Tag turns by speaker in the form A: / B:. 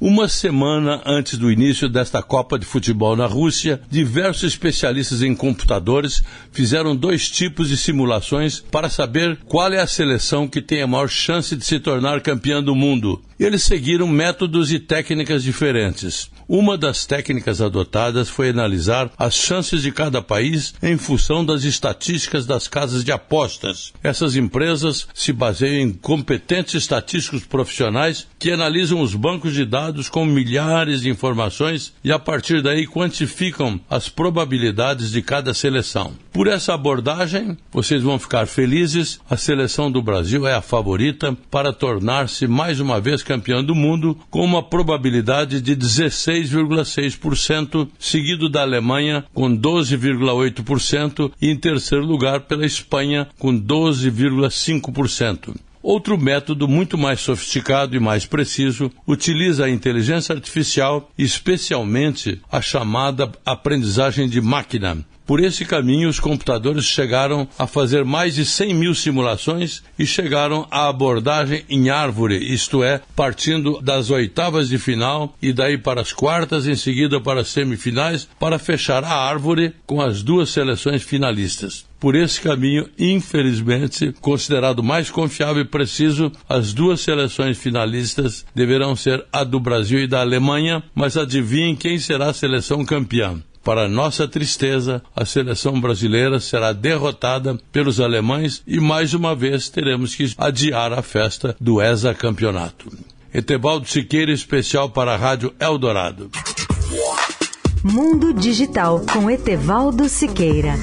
A: Uma semana antes do início desta Copa de Futebol na Rússia, diversos especialistas em computadores fizeram dois tipos de simulações para saber qual é a seleção que tem a maior chance de se tornar campeã do mundo. Eles seguiram métodos e técnicas diferentes. Uma das técnicas adotadas foi analisar as chances de cada país em função das estatísticas das casas de apostas. Essas empresas se baseiam em competentes estatísticos profissionais que analisam os bancos de dados com milhares de informações e a partir daí quantificam as probabilidades de cada seleção. Por essa abordagem, vocês vão ficar felizes. A seleção do Brasil é a favorita para tornar-se mais uma vez campeã do mundo, com uma probabilidade de 16,6%, seguido da Alemanha com 12,8% e em terceiro lugar pela Espanha com 12,5%. Outro método muito mais sofisticado e mais preciso utiliza a inteligência artificial, especialmente a chamada aprendizagem de máquina, por esse caminho, os computadores chegaram a fazer mais de 100 mil simulações e chegaram à abordagem em árvore, isto é, partindo das oitavas de final e daí para as quartas, em seguida para as semifinais, para fechar a árvore com as duas seleções finalistas. Por esse caminho, infelizmente, considerado mais confiável e preciso, as duas seleções finalistas deverão ser a do Brasil e da Alemanha, mas adivinhem quem será a seleção campeã. Para nossa tristeza, a seleção brasileira será derrotada pelos alemães e mais uma vez teremos que adiar a festa do ESA campeonato. Etevaldo Siqueira, especial para a Rádio Eldorado.
B: Mundo Digital com Etevaldo Siqueira.